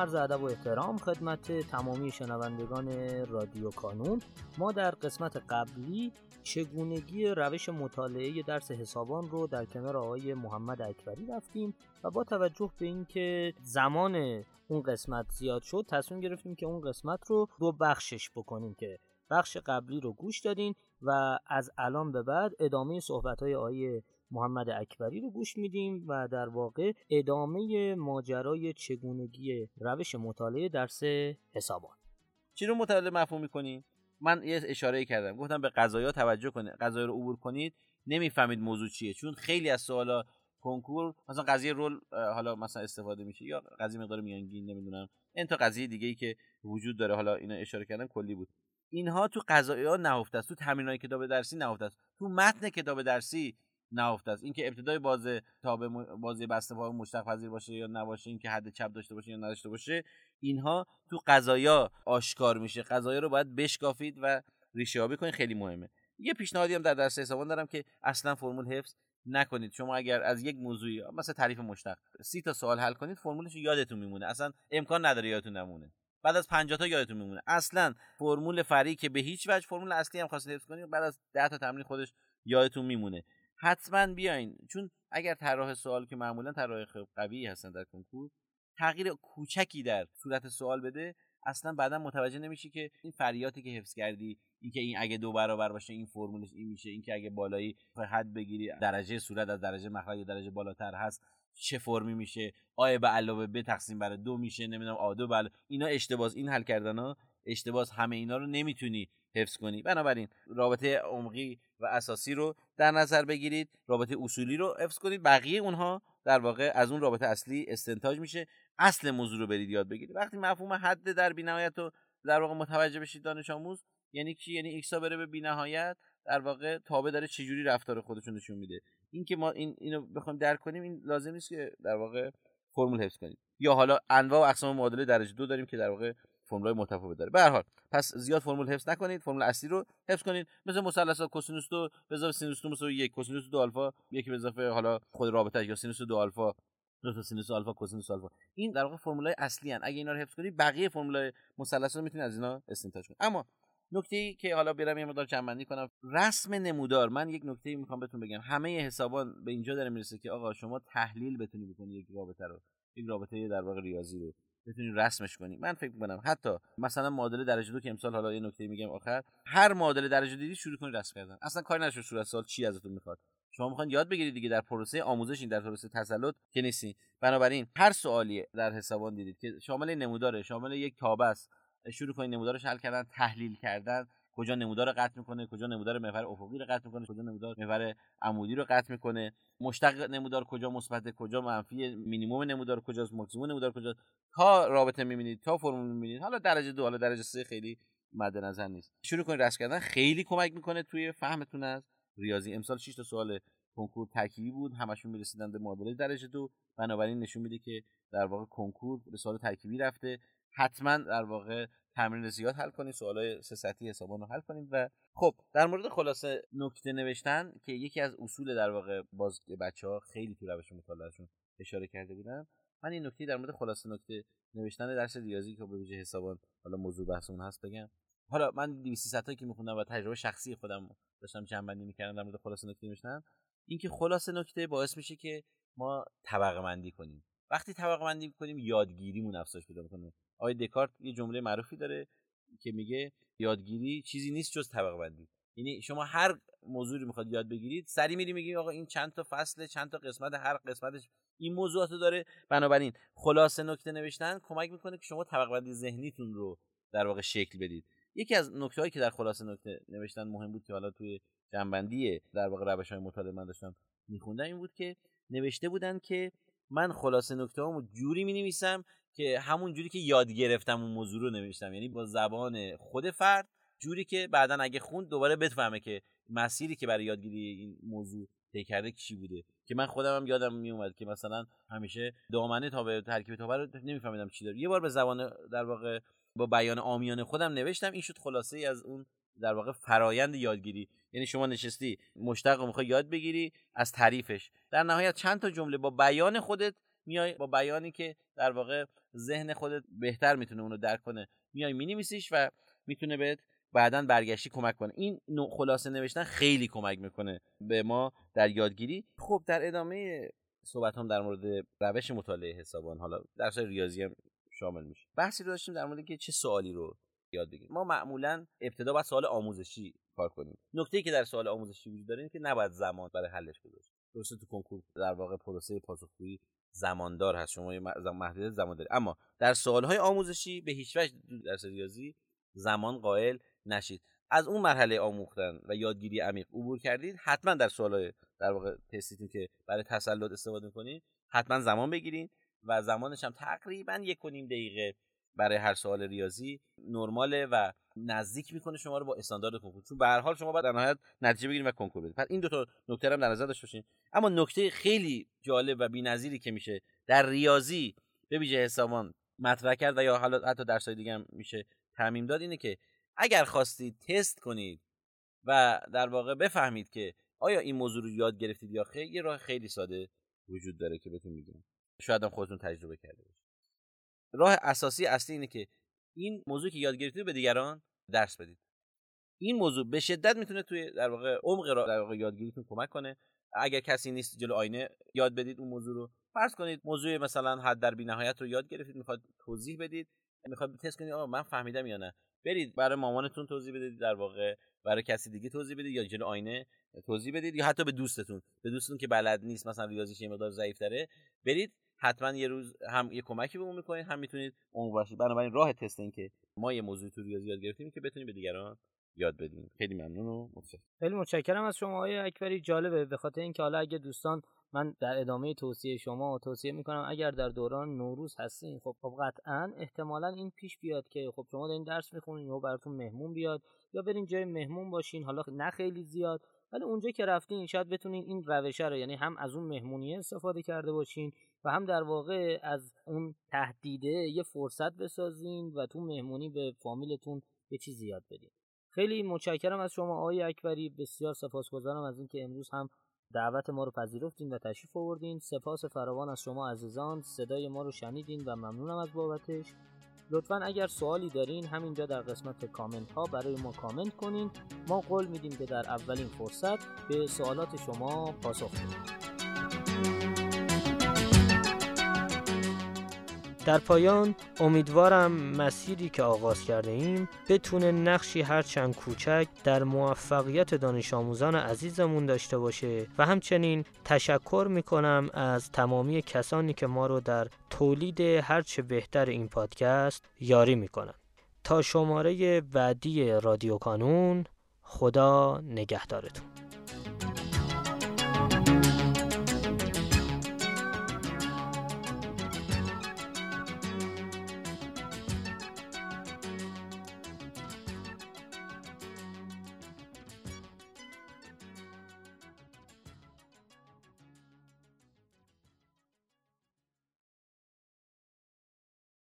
عرض ادب و احترام خدمت تمامی شنوندگان رادیو کانون. ما در قسمت قبلی چگونگی روش مطالعه درس حسابان رو در کنار آقای محمد اکبری رفتیم و با توجه به اینکه زمان اون قسمت زیاد شد تصمیم گرفتیم که اون قسمت رو دو بخشش بکنیم که بخش قبلی رو گوش دادین و از الان به بعد ادامه صحبت های آقای محمد اکبری رو گوش میدیم و در واقع ادامه ماجرای چگونگی روش مطالعه درس حسابان چی رو مطالعه مفهوم می‌کنیم من یه اشاره کردم. گفتم به قضایا توجه کنید قضایا رو عبور کنید. نمی‌فهمید موضوع چیه. چون خیلی از سوالا کنکور مثلا قضیه رول حالا مثلا استفاده میشه یا قضیه مقدار میانگین نمی‌دونم. این تا قضیه دیگه ای که وجود داره. حالا اینا اشاره کردم کلی بود. اینها تو قضایا نهفته است. تو تمرینای کتاب درسی نهفته است. تو متن کتاب درسی نهفته است. اینکه ابتدای بازه تا به بازی بسته پای مشتق پذیر باشه یا نباشه اینکه حد چپ داشته باشه یا نداشته باشه اینها تو قضایا آشکار میشه. قضایا رو باید بشکافید و ریشه یابی کنید. خیلی مهمه. یه پیشنهادی هم در درس حسابان دارم که اصلا فرمول حفظ نکنید. شما اگر از یک موضوعی مثلا تعریف مشتق سی تا سوال حل کنید فرمولش یادتون میمونه. اصلا امکان نداره یادتون نمونه. بعد از 50 تا یادتون میمونه. اصلا فرمول فری که به هیچ وجه فرمول اصلی هم خواستید حفظ کنید بعد از 10 تا تمرین خودش یادتون میمونه. حتما بیاین. چون اگر طراح سوال که معمولا طراح قوی هستن در کنکور تغییر کوچکی در صورت سوال بده اصلا بعدا متوجه نمیشی که این فریاتی که حفظ کردی اینکه این اگه دو برابر باشه این فرمولش این میشه اینکه اگه بالایی حد بگیری درجه صورت از درجه مخرج یا درجه بالاتر هست چه فرمی میشه؟ آ به علاوه ب تقسیم بر دو میشه نمی‌دونم آ دو بله اینا اشتباس. این حل کردن ها اشتباس. همه اینا رو نمی‌تونی حفظ کنی. بنابراین رابطه عمقی و اساسی رو در نظر بگیرید رابطه اصولی رو حفظ کنید. بقیه اونها در واقع از اون رابطه اصلی استنتاج میشه. اصل موضوع رو برید یاد بگیرید. وقتی مفهوم حد در بینهایت رو در واقع متوجه بشید دانش آموز یعنی چی یعنی x ا بره به بینهایت در واقع تابع داره چجوری رفتار خودشون نشون میده. این که ما این اینو بخوایم درک کنیم این لازم نیست که در واقع فرمول حفظ کنیم. یا حالا انواع و اقسام معادله درجه دو داریم که در واقع فرمولای متفاوت داره. به حال پس زیاد فرمول حفظ نکنید فرمول اصلی رو حفظ کنید. مثل مثلث کوسینوس دو به اضافه سینوس دو مساوی یک کوسینوس دو آلفا یکی به اضافه حالا خود رابطه یا سینوس دو آلفا دو تا سینوس آلفا کوسینوس آلفا. این در واقع فرمولای اصلی هن. اگه اینا رو حفظ کنید بقیه فرمولای مثلث رو می‌تونید از اینا استنتاج کنید. اما نکته ای که حالا برم یه مقدار جمع کنم رسم نمودار. من یک نکته ای می‌خوام بهتون بگم. همه حسابان به اینجا داره می‌رسه که آقا شما تحلیل بتونی بکنید یک رابطه رو یک رابطه در واقع ریاضی رو. بتونید رسمش کنی. من فکر می‌کنم حتی مثلا معادله درجه دو که امسال حالا یه نکته میگم آخر هر معادله درجه دیدی شروع کنید رسم کردن. اصلا کاری نشه صورت سوال چی ازتون می‌خواد. شما می‌خواین یاد بگیرید دیگه در پروسه آموزش این در پروسه تسلط که نیستی. بنابراین هر سوالی در حسابان دیدید که شامل نموداره شامل یک تابه است. شروع کنید نمودارش حل کردن تحلیل کردن. کجا نمودار قطع می‌کنه کجا نمودار محور افقی رو قطع می‌کنه کجا نمودار محور عمودی رو قطع می‌کنه. مشتق نمودار کجا مثبت کجا منفی مینیمم نمودار کجاست ماکسیمم نمودار کجاست؟ تا رابطه می‌بینید تا فرمول می‌بینید. حالا درجه دو حالا درجه سه خیلی مد نظر نیست. شروع کنید رسم کردن. خیلی کمک می‌کنه توی فهمتون از ریاضی. امسال 6 تا سوال کنکور ترکیبی بود. همشون می‌رسیدن به معادله درجه دو. بنابراین نشون میده که در واقع کنکور به سوال ترکیبی رفته. حتما در واقع تمرین زیاد حل کنید سوالای سه سطحی حسابان رو حل کنید و خب در مورد خلاصه نکته نوشتن که یکی از اصول در واقع باز بچه ها خیلی تو روش مطالعهشون اشاره کرده بودن من این نکته در مورد خلاصه نکته نوشتن درس ریاضی که به ویژه حسابان حالا موضوع بحثمون هست بگم. حالا من 200 صفحه‌ای که میخوندم و تجربه شخصی خودم داشتم جنبندی می‌کردم در مورد خلاصه نکته نوشتن اینکه خلاصه نکته باعث میشه که ما طبقه بندی کنیم. وقتی طبقه بندی کنیم یادگیریمون افزایش پیدا می‌کنه. آقای دکارت یه جمله معروفی داره که میگه یادگیری چیزی نیست جز طبقه بندی. یعنی شما هر موضوعی می‌خواد یاد بگیرید سری میری میگی آقا این چند تا فصل چند تا قسمت هر قسمتش این موضوعاتو داره. بنابراین خلاصه نکته نوشتن کمک می‌کنه که شما طبقه بندی ذهنیتون رو در واقع شکل بدید. یکی از نکته هایی که در خلاصه نکته نوشتن مهم بود که حالا توی جنبندی در واقع روش های مطالعه من داشتم میخوندم این بود که نوشته بودن که من خلاصه نکته جوری می نویسم که همون جوری که یاد گرفتم اون موضوع رو نوشتم. یعنی با زبان خود فرد جوری که بعدا اگه خوند دوباره بفهمه که مسیری که برای یادگیری این موضوع طی کرده چی بوده. که من خودم هم یادم می اومد که مثلا همیشه دامنه تا به ترکیب تا رو نمیفهمیدم چی داره. یه بار به زبان در واقع با بیان آمیانه خودم نوشتم. این شد خلاصه ای از اون در واقع فرایند یادگیری. یعنی شما نشستی مشتق رو می‌خوای یاد بگیری از تعریفش. در نهایت چند تا جمله با بیان خودت میای با بیانی که در واقع ذهن خودت بهتر می‌تونه اونو درک کنه میای مینویسیش و می‌تونه بهت بعدا برگشتی کمک کنه. این نوع خلاصه نوشتن خیلی کمک می‌کنه به ما در یادگیری. خب در ادامه صحبت هم در مورد روش مطالعه حسابان حالا درس ریاضی هم شامل میشه. بحثی رو داشتیم در مورد که چه سوالی رو یاد بگیریم. ما معمولا ابتدا باید سوال آموزشی کار کنیم. نکته که در سوال آموزشی وجود داره اینه که نباید زمان برای حلش گذاشت. درسته تو کنکور در واقع پروسه پاسخگویی زماندار هست. شما محدودیت زمان دارید اما در سوالهای آموزشی به هیچ وجه درس ریاضی زمان قائل نشید. از اون مرحله آموختن و یادگیری عمیق عبور کردید حتما در سوالهای در واقع تستیتون که برای تسلط استفاده می‌کنید حتما زمان بگیرید و زمانش هم تقریبا یک و نیم دقیقه برای هر سوال ریاضی نرماله و نزدیک می‌کنه شما رو با استاندارد کنکور. چون به هر حال شما باید در نهایت نتیجه بگیرید و کنکور بدید پس این دو تا نکته هم در نظر داشته باشین. اما نکته خیلی جالب و بی‌نظیری که میشه در ریاضی به ویژه حسابان مطرح کرد و یا حالا حتی درسای دیگه هم میشه تعمیم داد اینه که اگر خواستید تست کنید و در واقع بفهمید که آیا این موضوع رو یاد گرفتید یا خیر یه راه خیلی ساده وجود داره که بهتون میگم. شاید هم خودتون تجربه کرده باشید. راه اساسی اصلی اینه که این موضوع که یاد گرفتید به دیگران درس بدید. این موضوع به شدت می‌تونه توی در واقع عمق در واقع یادگیریتون کمک کنه. اگر کسی نیست جلو آینه یاد بدید اون موضوع رو. فرض کنید موضوع مثلا حد در بی‌نهایت رو یاد گرفتید می‌خواد توضیح بدید. می‌خواد تست کنید آه من فهمیدم یا نه. برید برای مامانتون توضیح بدید در واقع. برای کسی دیگه توضیح بدید یا جلو آینه توضیح بدید یا حتی به دوستتون. به دوستتون که بلد نیست مثلا ریاضیش یه مقدار ضعیف برید حتما یه روز هم یه کمکی به اون می‌کنید هم می‌تونید اون باشید بنابراین راه تست این که ما یه موضوع تو ریاضی یاد گرفتیم که بتونیم به دیگران یاد بدیم. خیلی ممنون و متشکرم. خیلی متشکرم از شما آقای اکبری. جالبه به خاطر اینکه حالا اگه دوستان من در ادامه توصیه شما توصیه می‌کنم اگر در دوران نوروز هستین خب خب قطعا احتمالا این پیش بیاد که خب شما دارین درس می‌خونین یا براتون مهمون بیاد یا برین جای مهمون باشین حالا نه خیلی زیاد. ولی اونجا که رفتین شاید بتونین این روشه رو یعنی هم از اون مهمونی استفاده کرده باشین و هم در واقع از اون تهدیده یه فرصت بسازین و تو مهمونی به فامیلتون یه چیزی یاد بدین. خیلی متشکرم از شما آقای اکبری. بسیار سپاسگزارم از اینکه امروز هم دعوت ما رو پذیرفتین و تشریف آوردین. سپاس فراوان از شما عزیزان. صدای ما رو شنیدین و ممنونم از بابتش. لطفا اگر سوالی دارین همینجا در قسمت کامنت ها برای ما کامنت کنین. ما قول میدیم که در اولین فرصت به سوالات شما پاسخ بدیم. در پایان امیدوارم مسیری که آغاز کرده ایم بتونه نقشی هرچند کوچک در موفقیت دانش آموزان عزیزمون داشته باشه. و همچنین تشکر می‌کنم از تمامی کسانی که ما رو در تولید هرچه بهتر این پادکست یاری می‌کنن. تا شماره بعدی رادیو کانون خدا نگهدارتون.